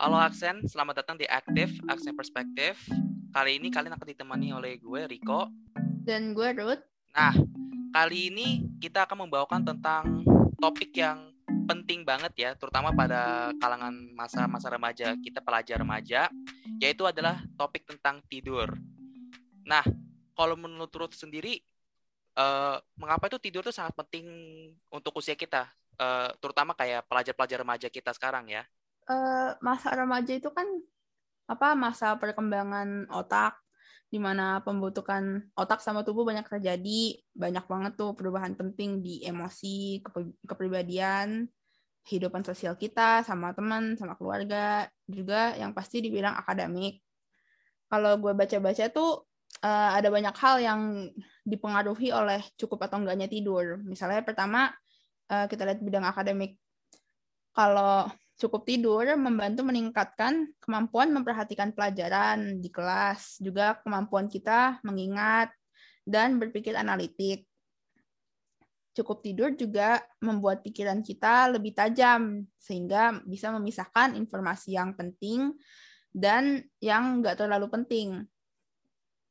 Halo Aksen, selamat datang di Aktif, Aksen Perspektif. Kali ini kalian akan ditemani oleh gue, Riko. Dan gue, Ruth. Nah, kali ini kita akan membawakan tentang topik yang penting banget ya, terutama pada kalangan masa-masa remaja, kita pelajar remaja, yaitu adalah topik tentang tidur. Nah, kalau menurut Ruth sendiri, uh, mengapa itu tidur itu sangat penting untuk usia kita, uh, terutama kayak pelajar-pelajar remaja kita sekarang ya? Uh, masa remaja itu kan apa masa perkembangan otak di mana pembentukan otak sama tubuh banyak terjadi, banyak banget tuh perubahan penting di emosi, kepribadian, kehidupan sosial kita sama teman, sama keluarga, juga yang pasti dibilang akademik. Kalau gue baca-baca tuh uh, ada banyak hal yang dipengaruhi oleh cukup atau enggaknya tidur. Misalnya pertama uh, kita lihat bidang akademik. Kalau Cukup tidur membantu meningkatkan kemampuan memperhatikan pelajaran di kelas, juga kemampuan kita mengingat dan berpikir analitik. Cukup tidur juga membuat pikiran kita lebih tajam, sehingga bisa memisahkan informasi yang penting dan yang nggak terlalu penting.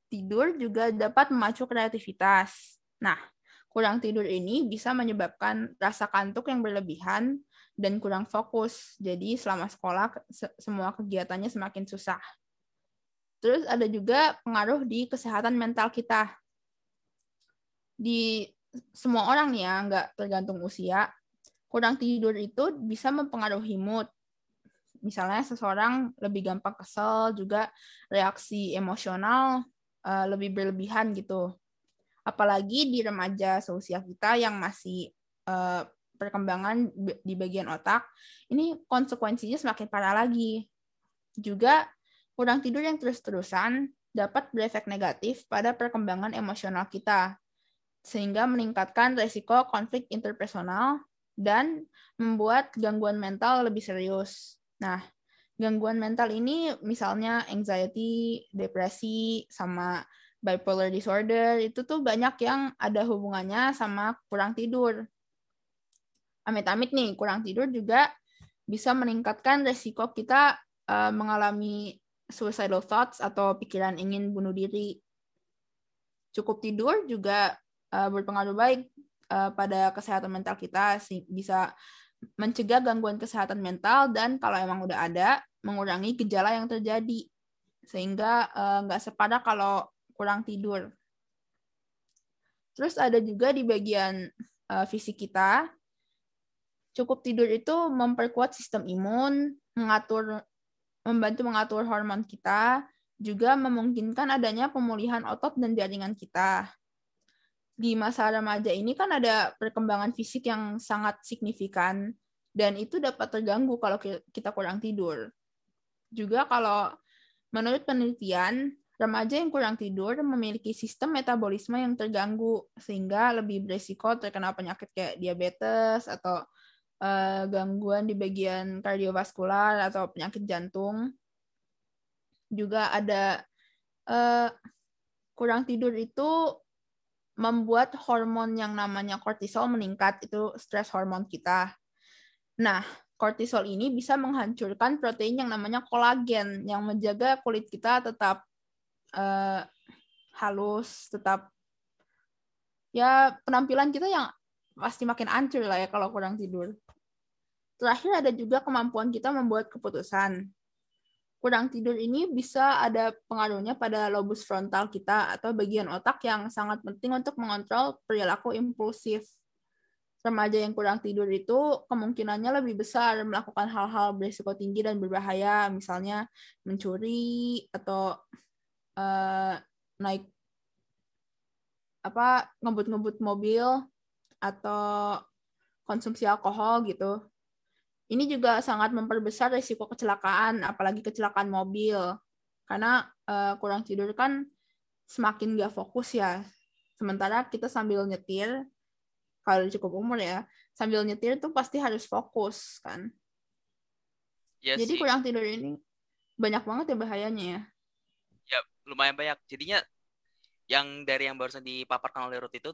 Tidur juga dapat memacu kreativitas. Nah, kurang tidur ini bisa menyebabkan rasa kantuk yang berlebihan dan kurang fokus. Jadi selama sekolah semua kegiatannya semakin susah. Terus ada juga pengaruh di kesehatan mental kita. Di semua orang ya, nggak tergantung usia, kurang tidur itu bisa mempengaruhi mood. Misalnya seseorang lebih gampang kesel, juga reaksi emosional uh, lebih berlebihan gitu. Apalagi di remaja seusia kita yang masih uh, perkembangan di bagian otak, ini konsekuensinya semakin parah lagi. Juga kurang tidur yang terus-terusan dapat berefek negatif pada perkembangan emosional kita, sehingga meningkatkan resiko konflik interpersonal dan membuat gangguan mental lebih serius. Nah, gangguan mental ini misalnya anxiety, depresi, sama bipolar disorder, itu tuh banyak yang ada hubungannya sama kurang tidur amit-amit nih kurang tidur juga bisa meningkatkan resiko kita uh, mengalami suicidal thoughts atau pikiran ingin bunuh diri. Cukup tidur juga uh, berpengaruh baik uh, pada kesehatan mental kita, bisa mencegah gangguan kesehatan mental dan kalau emang udah ada mengurangi gejala yang terjadi sehingga nggak uh, separah kalau kurang tidur. Terus ada juga di bagian uh, fisik kita Cukup tidur itu memperkuat sistem imun, mengatur membantu mengatur hormon kita, juga memungkinkan adanya pemulihan otot dan jaringan kita. Di masa remaja ini kan ada perkembangan fisik yang sangat signifikan dan itu dapat terganggu kalau kita kurang tidur. Juga kalau menurut penelitian, remaja yang kurang tidur memiliki sistem metabolisme yang terganggu sehingga lebih beresiko terkena penyakit kayak diabetes atau uh, gangguan di bagian kardiovaskular atau penyakit jantung. Juga ada uh, kurang tidur itu membuat hormon yang namanya kortisol meningkat, itu stres hormon kita. Nah, kortisol ini bisa menghancurkan protein yang namanya kolagen yang menjaga kulit kita tetap uh, halus, tetap ya penampilan kita yang pasti makin hancur lah ya kalau kurang tidur. Terakhir ada juga kemampuan kita membuat keputusan. Kurang tidur ini bisa ada pengaruhnya pada lobus frontal kita atau bagian otak yang sangat penting untuk mengontrol perilaku impulsif. Remaja yang kurang tidur itu kemungkinannya lebih besar melakukan hal-hal berisiko tinggi dan berbahaya, misalnya mencuri atau uh, naik apa ngebut-ngebut mobil atau konsumsi alkohol gitu. Ini juga sangat memperbesar risiko kecelakaan, apalagi kecelakaan mobil. Karena uh, kurang tidur kan semakin gak fokus ya. Sementara kita sambil nyetir, kalau cukup umur ya, sambil nyetir tuh pasti harus fokus kan. Ya Jadi sih. kurang tidur ini banyak banget ya bahayanya ya. Ya lumayan banyak. Jadinya yang dari yang barusan dipaparkan oleh Ruth itu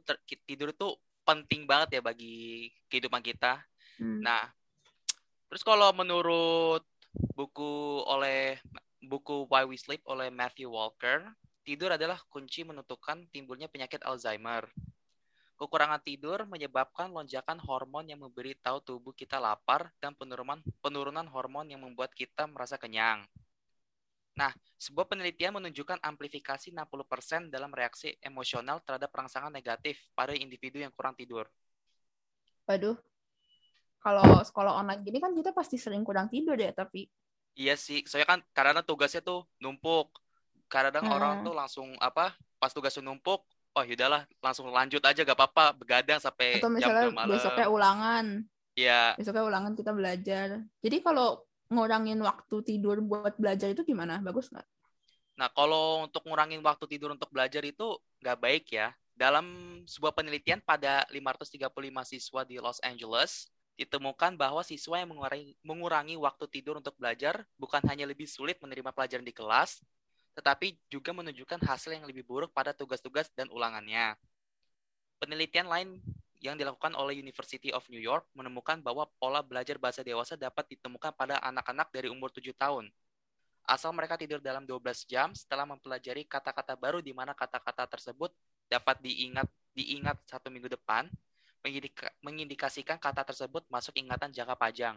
tidur itu penting banget ya bagi kehidupan kita. Hmm. Nah, Terus kalau menurut buku oleh buku Why We Sleep oleh Matthew Walker, tidur adalah kunci menentukan timbulnya penyakit Alzheimer. Kekurangan tidur menyebabkan lonjakan hormon yang memberi tahu tubuh kita lapar dan penurunan penurunan hormon yang membuat kita merasa kenyang. Nah, sebuah penelitian menunjukkan amplifikasi 60% dalam reaksi emosional terhadap rangsangan negatif pada individu yang kurang tidur. Waduh. Kalau sekolah online gini kan kita pasti sering kurang tidur ya, tapi Iya sih, soalnya kan karena tugasnya tuh numpuk. Kadang Hmm. orang tuh langsung apa, pas tugasnya numpuk, oh yaudahlah langsung lanjut aja gak apa-apa, begadang sampai atau jam misalnya 2 malam. besoknya ulangan, Iya, besoknya ulangan kita belajar. Jadi kalau ngurangin waktu tidur buat belajar itu gimana? Bagus nggak? Nah, kalau untuk ngurangin waktu tidur untuk belajar itu nggak baik ya. Dalam sebuah penelitian pada 535 siswa di Los Angeles, ditemukan bahwa siswa yang mengurangi, mengurangi waktu tidur untuk belajar bukan hanya lebih sulit menerima pelajaran di kelas, tetapi juga menunjukkan hasil yang lebih buruk pada tugas-tugas dan ulangannya. Penelitian lain yang dilakukan oleh University of New York menemukan bahwa pola belajar bahasa dewasa dapat ditemukan pada anak-anak dari umur 7 tahun asal mereka tidur dalam 12 jam setelah mempelajari kata-kata baru di mana kata-kata tersebut dapat diingat diingat satu minggu depan, mengindikasikan kata tersebut masuk ingatan jangka panjang.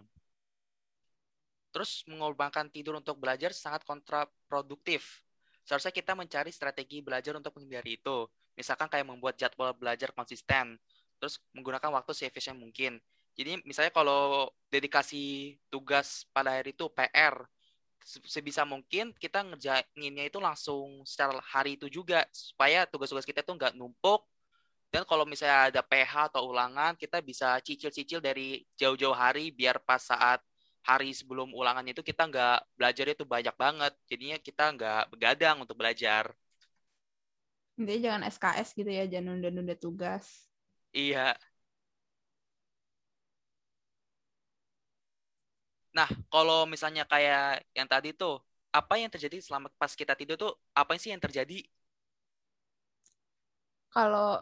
Terus mengorbankan tidur untuk belajar sangat kontraproduktif. Seharusnya kita mencari strategi belajar untuk menghindari itu. Misalkan kayak membuat jadwal belajar konsisten, terus menggunakan waktu seefisien mungkin. Jadi misalnya kalau dedikasi tugas pada hari itu PR, se- sebisa mungkin kita ngerjainnya itu langsung secara hari itu juga supaya tugas-tugas kita tuh nggak numpuk dan kalau misalnya ada PH atau ulangan kita bisa cicil-cicil dari jauh-jauh hari biar pas saat hari sebelum ulangan itu kita nggak belajar itu banyak banget. Jadinya kita nggak begadang untuk belajar. Intinya jangan SKS gitu ya, jangan nunda-nunda tugas. iya. Nah kalau misalnya kayak yang tadi tuh apa yang terjadi selama pas kita tidur tuh apa sih yang terjadi? Kalau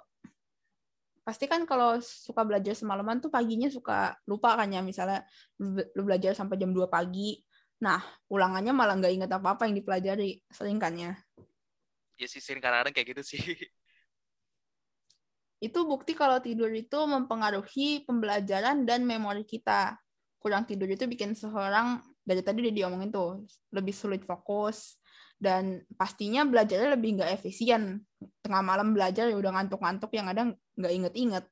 pasti kan kalau suka belajar semalaman tuh paginya suka lupa kan ya misalnya lu belajar sampai jam 2 pagi. Nah, ulangannya malah nggak inget apa-apa yang dipelajari. Sering kan ya. ya sih sering kadang-kadang kayak gitu sih Itu bukti kalau tidur itu mempengaruhi pembelajaran dan memori kita. Kurang tidur itu bikin seseorang dari tadi udah diomongin tuh lebih sulit fokus dan pastinya belajarnya lebih nggak efisien. Tengah malam belajar ya udah ngantuk-ngantuk yang ada nggak inget-inget.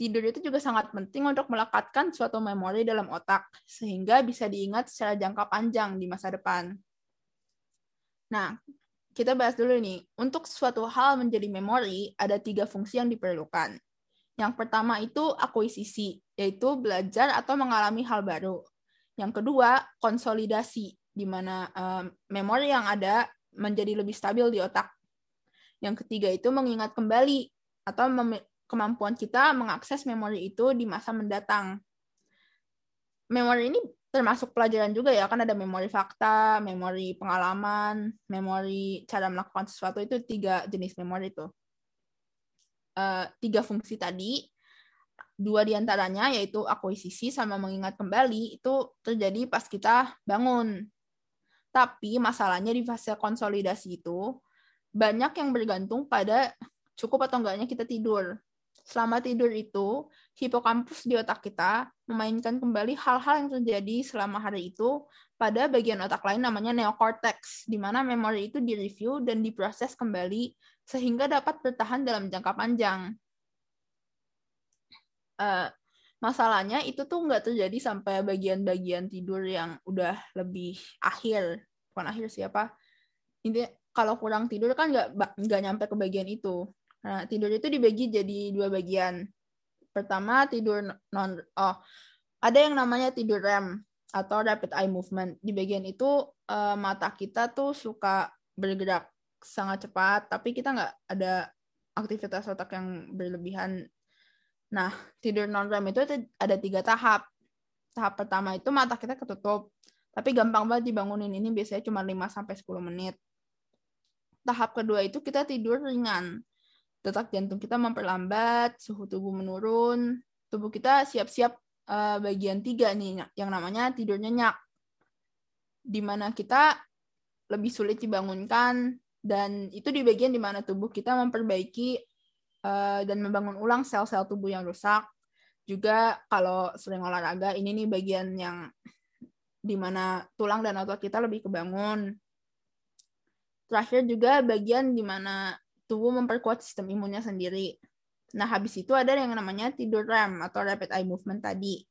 Tidur itu juga sangat penting untuk melekatkan suatu memori dalam otak sehingga bisa diingat secara jangka panjang di masa depan. Nah, kita bahas dulu nih. Untuk suatu hal menjadi memori, ada tiga fungsi yang diperlukan. Yang pertama itu akuisisi, yaitu belajar atau mengalami hal baru. Yang kedua, konsolidasi, di mana eh, memori yang ada menjadi lebih stabil di otak. Yang ketiga itu mengingat kembali, atau kemampuan kita mengakses memori itu di masa mendatang. Memori ini termasuk pelajaran juga ya, kan ada memori fakta, memori pengalaman, memori cara melakukan sesuatu itu tiga jenis memori itu. Eh, tiga fungsi tadi, dua di antaranya yaitu akuisisi sama mengingat kembali itu terjadi pas kita bangun. Tapi masalahnya di fase konsolidasi itu banyak yang bergantung pada cukup atau enggaknya kita tidur. Selama tidur itu, hipokampus di otak kita memainkan kembali hal-hal yang terjadi selama hari itu pada bagian otak lain namanya neocortex, di mana memori itu direview dan diproses kembali sehingga dapat bertahan dalam jangka panjang. Eh, masalahnya itu tuh nggak terjadi sampai bagian-bagian tidur yang udah lebih akhir, bukan akhir siapa. Intinya kalau kurang tidur kan nggak nggak nyampe ke bagian itu. Nah, tidur itu dibagi jadi dua bagian. Pertama tidur non oh ada yang namanya tidur REM atau rapid eye movement. Di bagian itu eh, mata kita tuh suka bergerak sangat cepat, tapi kita nggak ada aktivitas otak yang berlebihan. Nah, tidur non REM itu ada- ada tiga tahap. Tahap pertama itu mata kita ketutup, tapi gampang banget dibangunin. Ini biasanya cuma 5 sampai 10 menit. Tahap kedua itu kita tidur ringan. Detak jantung kita memperlambat, suhu tubuh menurun, tubuh kita siap-siap eh, bagian tiga nih, yang namanya tidur nyenyak. di mana kita lebih sulit dibangunkan dan itu di bagian di mana tubuh kita memperbaiki uh, dan membangun ulang sel-sel tubuh yang rusak. Juga kalau sering olahraga ini nih bagian yang di mana tulang dan otot kita lebih kebangun. Terakhir juga bagian di mana tubuh memperkuat sistem imunnya sendiri. Nah, habis itu ada yang namanya tidur REM atau rapid eye movement tadi.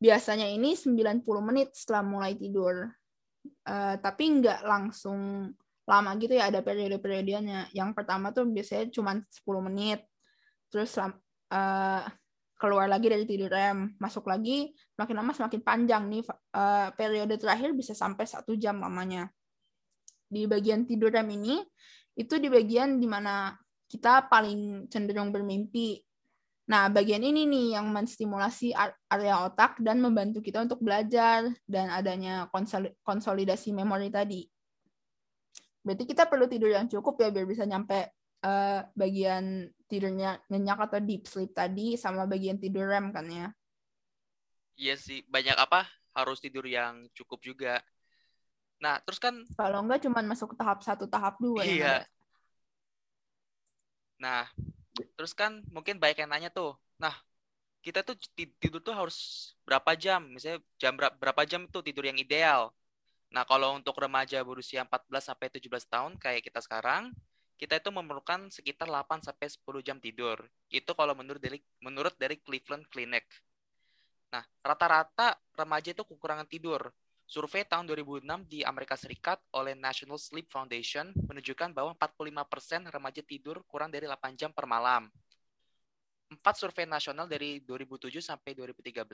Biasanya ini 90 menit setelah mulai tidur. Uh, tapi nggak langsung lama gitu ya, ada periode-periodenya. Yang pertama tuh biasanya cuma 10 menit. Terus uh, keluar lagi dari tidur REM, masuk lagi, makin lama semakin panjang nih. Uh, periode terakhir bisa sampai satu jam lamanya. Di bagian tidur REM ini, itu di bagian di mana kita paling cenderung bermimpi. Nah, bagian ini nih yang menstimulasi area otak dan membantu kita untuk belajar dan adanya konsolidasi memori tadi. Berarti kita perlu tidur yang cukup ya biar bisa nyampe uh, bagian tidurnya nyenyak atau deep sleep tadi sama bagian tidur REM kan ya. Iya sih, banyak apa harus tidur yang cukup juga. Nah, terus kan kalau enggak cuma masuk ke tahap satu, tahap dua Iya. Nah, terus kan mungkin banyak yang nanya tuh. Nah, kita tuh tidur tuh harus berapa jam? Misalnya jam berapa jam itu tidur yang ideal? Nah, kalau untuk remaja berusia 14 sampai 17 tahun kayak kita sekarang, kita itu memerlukan sekitar 8 sampai 10 jam tidur. Itu kalau menurut dari menurut dari Cleveland Clinic. Nah, rata-rata remaja itu kekurangan tidur. Survei tahun 2006 di Amerika Serikat oleh National Sleep Foundation menunjukkan bahwa 45% remaja tidur kurang dari 8 jam per malam. Empat survei nasional dari 2007 sampai 2013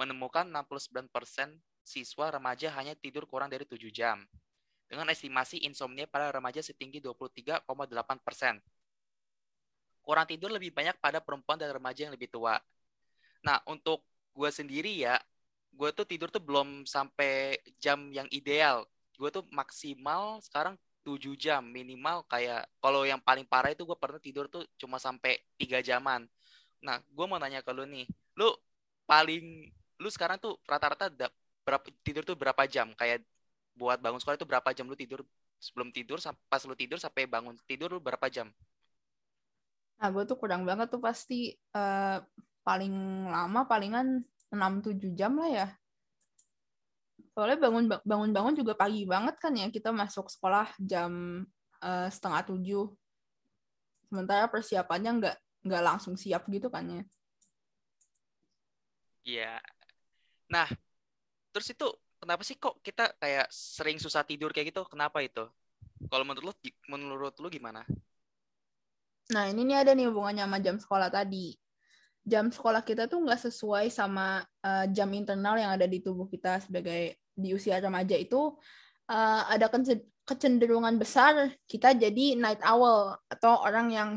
menemukan 69% siswa remaja hanya tidur kurang dari 7 jam dengan estimasi insomnia pada remaja setinggi 23,8 persen. Kurang tidur lebih banyak pada perempuan dan remaja yang lebih tua. Nah, untuk gue sendiri ya, gue tuh tidur tuh belum sampai jam yang ideal. Gue tuh maksimal sekarang 7 jam minimal kayak kalau yang paling parah itu gue pernah tidur tuh cuma sampai 3 jaman. Nah, gue mau nanya ke lu nih, lu paling lu sekarang tuh rata-rata berapa tidur tuh berapa jam? Kayak buat bangun sekolah itu berapa jam lu tidur sebelum tidur pas lu tidur sampai bangun tidur lu berapa jam? Nah, gue tuh kurang banget tuh pasti uh, paling lama palingan 6-7 jam lah ya. Soalnya bangun bangun bangun juga pagi banget kan ya kita masuk sekolah jam uh, setengah tujuh. Sementara persiapannya nggak nggak langsung siap gitu kan ya. Iya. Nah, terus itu kenapa sih kok kita kayak sering susah tidur kayak gitu? Kenapa itu? Kalau menurut lu, menurut lu gimana? Nah, ini nih ada nih hubungannya sama jam sekolah tadi. Jam sekolah kita tuh nggak sesuai sama uh, jam internal yang ada di tubuh kita sebagai di usia remaja itu uh, ada kecenderungan besar kita jadi night owl atau orang yang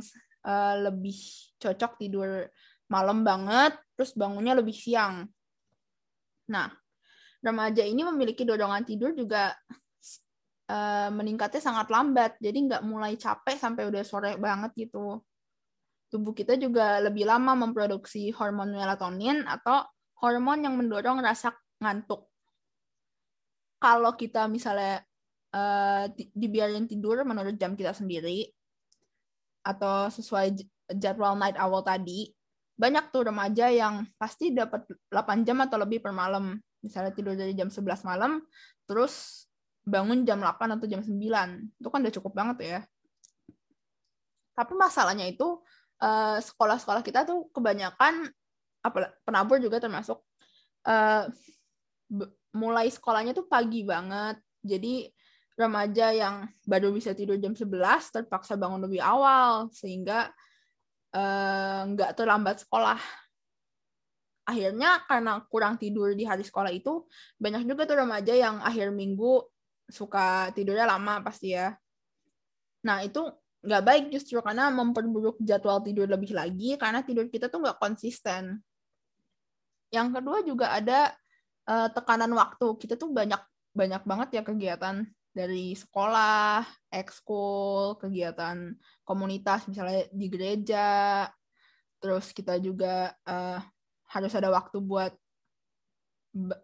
uh, lebih cocok tidur malam banget, terus bangunnya lebih siang. Nah, remaja ini memiliki dorongan tidur juga uh, meningkatnya sangat lambat. Jadi nggak mulai capek sampai udah sore banget gitu. Tubuh kita juga lebih lama memproduksi hormon melatonin atau hormon yang mendorong rasa ngantuk. Kalau kita misalnya uh, dibiarin tidur menurut jam kita sendiri atau sesuai jadwal night owl tadi, banyak tuh remaja yang pasti dapat 8 jam atau lebih per malam misalnya tidur dari jam 11 malam, terus bangun jam 8 atau jam 9. Itu kan udah cukup banget ya. Tapi masalahnya itu eh, sekolah-sekolah kita tuh kebanyakan apa penabur juga termasuk uh, mulai sekolahnya tuh pagi banget. Jadi remaja yang baru bisa tidur jam 11 terpaksa bangun lebih awal sehingga eh, nggak uh, terlambat sekolah akhirnya karena kurang tidur di hari sekolah itu banyak juga tuh remaja yang akhir minggu suka tidurnya lama pasti ya. Nah itu nggak baik justru karena memperburuk jadwal tidur lebih lagi karena tidur kita tuh nggak konsisten. Yang kedua juga ada uh, tekanan waktu. Kita tuh banyak banyak banget ya kegiatan dari sekolah, ekskul, kegiatan komunitas misalnya di gereja, terus kita juga uh, harus ada waktu buat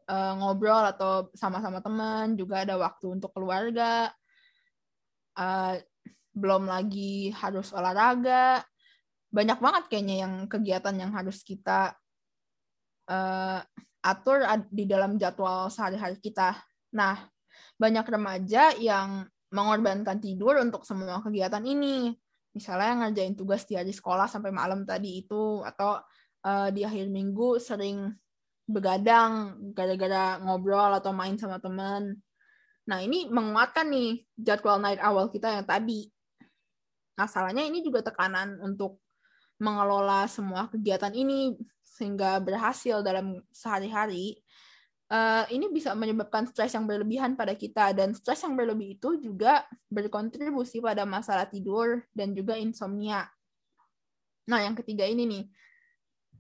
uh, ngobrol atau sama-sama teman, juga ada waktu untuk keluarga. Uh, belum lagi harus olahraga. Banyak banget kayaknya yang kegiatan yang harus kita uh, atur di dalam jadwal sehari-hari kita. Nah, banyak remaja yang mengorbankan tidur untuk semua kegiatan ini. Misalnya ngerjain tugas di hari sekolah sampai malam tadi itu, atau uh, di akhir minggu sering begadang gara-gara ngobrol atau main sama teman. Nah, ini menguatkan nih jadwal night awal kita yang tadi. Masalahnya ini juga tekanan untuk mengelola semua kegiatan ini sehingga berhasil dalam sehari-hari. Uh, ini bisa menyebabkan stres yang berlebihan pada kita dan stres yang berlebih itu juga berkontribusi pada masalah tidur dan juga insomnia. Nah, yang ketiga ini nih,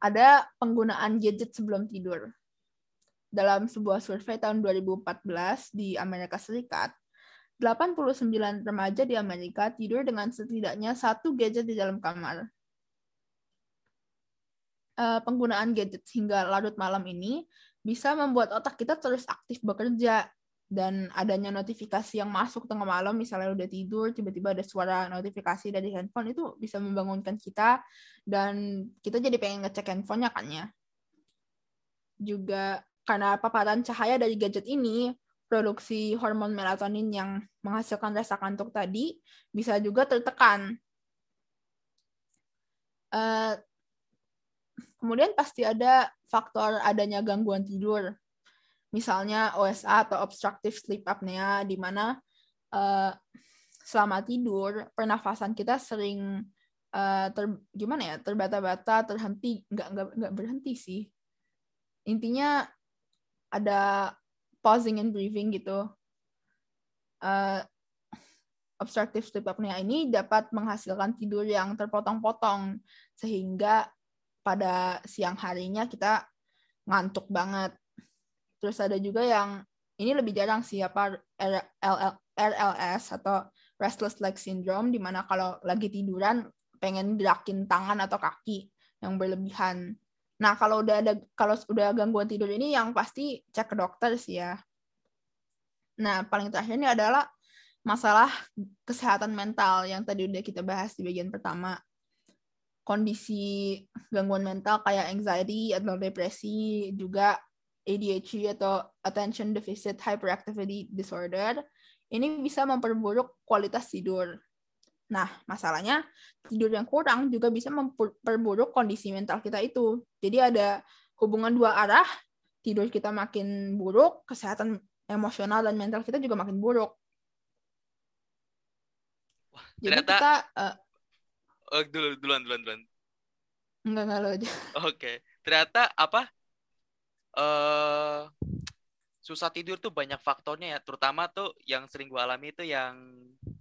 ada penggunaan gadget sebelum tidur. Dalam sebuah survei tahun 2014 di Amerika Serikat, 89 remaja di Amerika tidur dengan setidaknya satu gadget di dalam kamar. Uh, penggunaan gadget hingga larut malam ini bisa membuat otak kita terus aktif bekerja dan adanya notifikasi yang masuk tengah malam misalnya udah tidur tiba-tiba ada suara notifikasi dari handphone itu bisa membangunkan kita dan kita jadi pengen ngecek handphonenya kan ya juga karena paparan cahaya dari gadget ini produksi hormon melatonin yang menghasilkan rasa kantuk tadi bisa juga tertekan. Uh, kemudian pasti ada faktor adanya gangguan tidur. Misalnya OSA atau obstructive sleep apnea di mana uh, selama tidur pernafasan kita sering uh, ter gimana ya terbata-bata terhenti nggak nggak nggak berhenti sih. Intinya ada pausing and breathing gitu uh, obstructive sleep apnea ini dapat menghasilkan tidur yang terpotong-potong sehingga pada siang harinya kita ngantuk banget Terus ada juga yang ini lebih jarang sih apa RLS atau restless leg syndrome di mana kalau lagi tiduran pengen gerakin tangan atau kaki yang berlebihan. Nah, kalau udah ada kalau udah gangguan tidur ini yang pasti cek ke dokter sih ya. Nah, paling terakhir ini adalah masalah kesehatan mental yang tadi udah kita bahas di bagian pertama. Kondisi gangguan mental kayak anxiety atau depresi juga ADHD atau Attention Deficit Hyperactivity Disorder ini bisa memperburuk kualitas tidur. Nah, masalahnya tidur yang kurang juga bisa memperburuk kondisi mental kita itu. Jadi ada hubungan dua arah, tidur kita makin buruk, kesehatan emosional dan mental kita juga makin buruk. Wah, Jadi kita uh, oh, dulu duluan duluan duluan. Enggak enggak lo aja. Oke. Okay. Ternyata apa? uh, susah tidur tuh banyak faktornya ya terutama tuh yang sering gue alami itu yang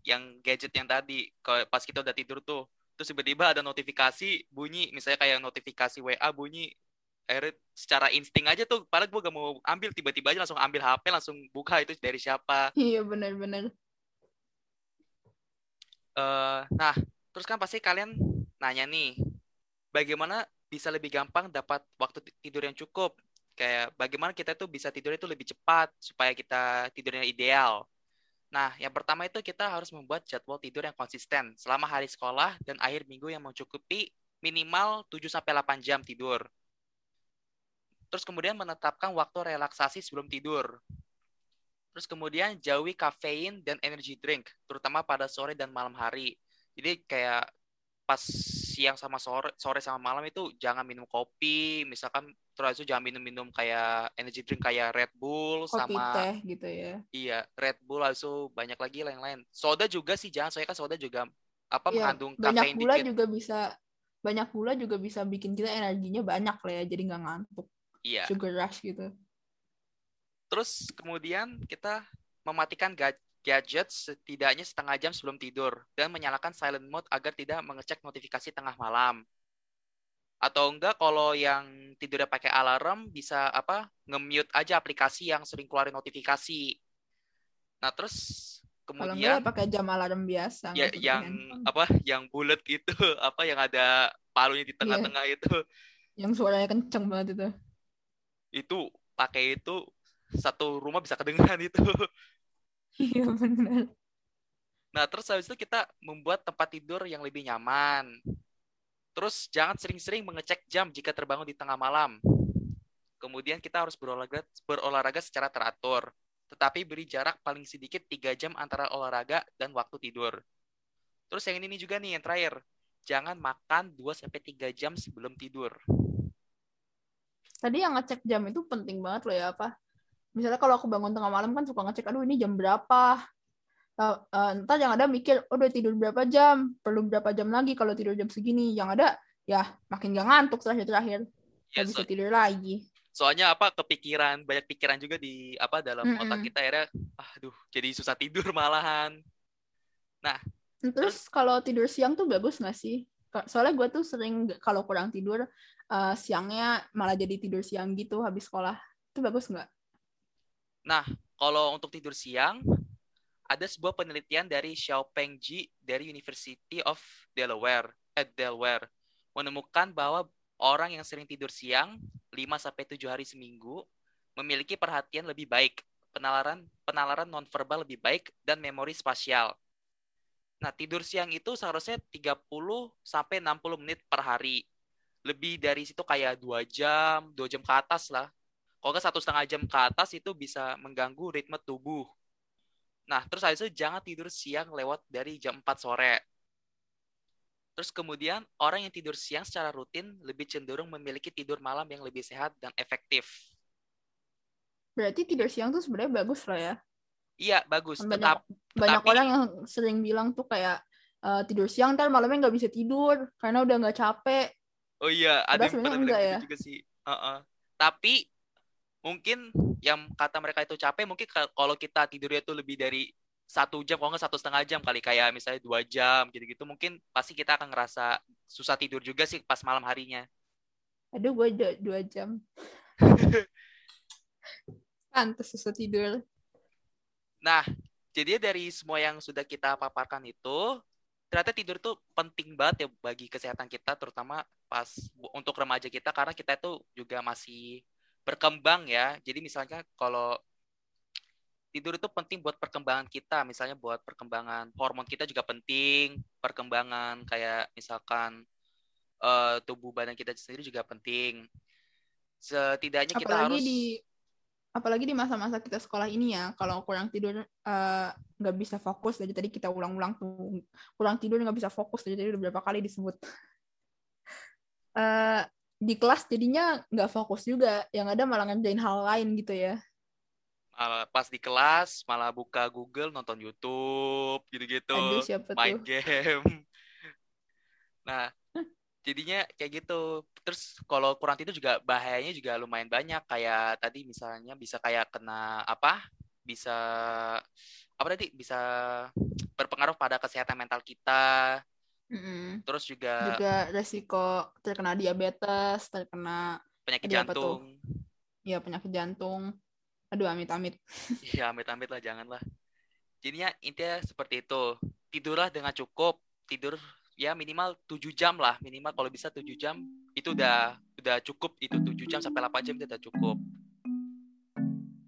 yang gadget yang tadi kalau pas kita udah tidur tuh terus tiba-tiba ada notifikasi bunyi misalnya kayak notifikasi WA bunyi akhirnya secara insting aja tuh padahal gue gak mau ambil tiba-tiba aja langsung ambil HP langsung buka itu dari siapa. Iya benar-benar uh, nah terus kan pasti kalian nanya nih bagaimana bisa lebih gampang dapat waktu tidur yang cukup? Kayak bagaimana kita tuh bisa tidur itu lebih cepat supaya kita tidurnya ideal. Nah, yang pertama itu kita harus membuat jadwal tidur yang konsisten selama hari sekolah dan akhir minggu yang mencukupi minimal 7 sampai 8 jam tidur. Terus kemudian menetapkan waktu relaksasi sebelum tidur. Terus kemudian jauhi kafein dan energy drink, terutama pada sore dan malam hari. Jadi kayak pas siang sama sore sore sama malam itu jangan minum kopi. Misalkan terus itu jangan minum-minum kayak energy drink kayak Red Bull kopi sama teh gitu ya. Iya Red Bull lalu banyak lagi lain-lain. Soda juga sih jangan soalnya kan soda juga apa ya, mengandung banyak gula dikit. juga bisa banyak gula juga bisa bikin kita energinya banyak lah ya jadi nggak ngantuk. Iya. Sugar rush gitu. Terus kemudian kita mematikan gadget setidaknya setengah jam sebelum tidur dan menyalakan silent mode agar tidak mengecek notifikasi tengah malam. Atau enggak kalau yang tidurnya pakai alarm bisa apa? nge-mute aja aplikasi yang sering keluarin notifikasi. Nah, terus kemudian kalau enggak pakai jam alarm biasa. Ya, yang handphone. apa? Yang bulat gitu, apa yang ada palunya di iya. tengah-tengah yeah. itu. Yang suaranya kenceng banget itu. Itu pakai itu satu rumah bisa kedengeran itu. Iya benar. Nah, terus habis itu kita membuat tempat tidur yang lebih nyaman. Terus jangan sering-sering mengecek jam jika terbangun di tengah malam. Kemudian kita harus berolahraga, berolahraga secara teratur. Tetapi beri jarak paling sedikit 3 jam antara olahraga dan waktu tidur. Terus yang ini juga nih yang terakhir. Jangan makan 2-3 jam sebelum tidur. Tadi yang ngecek jam itu penting banget loh ya apa. Misalnya kalau aku bangun tengah malam kan suka ngecek, aduh ini jam berapa. Uh, uh, ntar yang ada mikir, oh udah tidur berapa jam, perlu berapa jam lagi kalau tidur jam segini. Yang ada ya makin gak ngantuk terakhir-terakhir. Ya, Gak bisa so- tidur lagi. soalnya apa kepikiran banyak pikiran juga di apa dalam Mm-mm. otak kita akhirnya aduh jadi susah tidur malahan Terus kalau tidur siang tuh bagus nggak sih? Soalnya gue tuh sering kalau kurang tidur uh, siangnya malah jadi tidur siang gitu habis sekolah. Itu bagus nggak? Kalau untuk tidur siang ada sebuah penelitian dari Xiaopeng Ji dari University of Delaware at Delaware menemukan bahwa orang yang sering tidur siang 5 sampai 7 hari seminggu memiliki perhatian lebih baik, penalaran penalaran nonverbal lebih baik dan memori spasial. Nah, tidur siang itu seharusnya 30 sampai 60 menit per hari. Lebih dari situ kayak 2 jam, 2 jam ke atas lah. Kalau nggak satu setengah jam ke atas itu bisa mengganggu ritme tubuh. Nah, terus habis itu jangan tidur siang lewat dari jam 4 sore. Terus kemudian orang yang tidur siang secara rutin lebih cenderung memiliki tidur malam yang lebih sehat dan efektif. Berarti tidur siang tuh sebenarnya bagus lah ya. Iya, bagus. Banyak Tetap banyak Tetapi- orang yang sering bilang tuh kayak uh, tidur siang ntar malamnya nggak bisa tidur karena udah nggak capek. Oh iya, ada Padahal yang pernah bilang ya. juga sih. Heeh. Tapi mungkin yang kata mereka itu capek, mungkin ka- kalau kita tidurnya itu lebih dari satu jam, kalau nggak satu setengah jam kali kayak misalnya dua jam gitu-gitu, mungkin pasti kita akan ngerasa susah tidur juga sih pas malam harinya. Aduh gue dua, dua jam. Pantes susah tidur. Nah, jadi dari semua yang sudah kita paparkan itu, ternyata tidur itu penting banget ya bagi kesehatan kita, terutama pas untuk remaja kita, karena kita itu juga masih berkembang ya. Jadi misalnya kalau tidur itu penting buat perkembangan kita, misalnya buat perkembangan hormon kita juga penting, perkembangan kayak misalkan eh, tubuh badan kita sendiri juga penting. Setidaknya kita apalagi harus di apalagi di masa-masa kita sekolah ini ya. Kalau kurang tidur eh, nggak bisa fokus. Dari tadi kita ulang-ulang tuh. Kurang tidur nggak bisa fokus. Dari tadi udah berapa kali disebut. Eh, di kelas jadinya nggak fokus juga yang ada malah ngerjain hal lain gitu ya. Malah pas di kelas malah buka Google nonton YouTube gitu-gitu aduh main tuh? game. Nah jadinya kayak gitu. Terus kalau kurang tidur juga bahayanya juga lumayan banyak. Kayak tadi misalnya bisa kayak kena apa? Bisa apa tadi? Bisa berpengaruh pada kesehatan mental kita Mm-mm. terus juga, juga resiko terkena diabetes terkena penyakit jantung ya penyakit jantung aduh amit-amit Iya, amit-amit lah, janganlah. Jadinya intinya seperti itu. Tidurlah dengan cukup. Tidur ya minimal 7 jam lah. Minimal kalau bisa 7 jam itu udah udah cukup. Itu 7 jam sampai 8 jam itu udah cukup.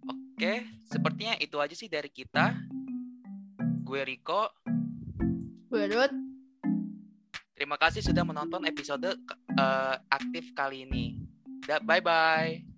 Oke, sepertinya itu aja sih dari kita. Gue Riko. gue Ruth Terima kasih sudah menonton episode eh, aktif kali ini. Bye-bye.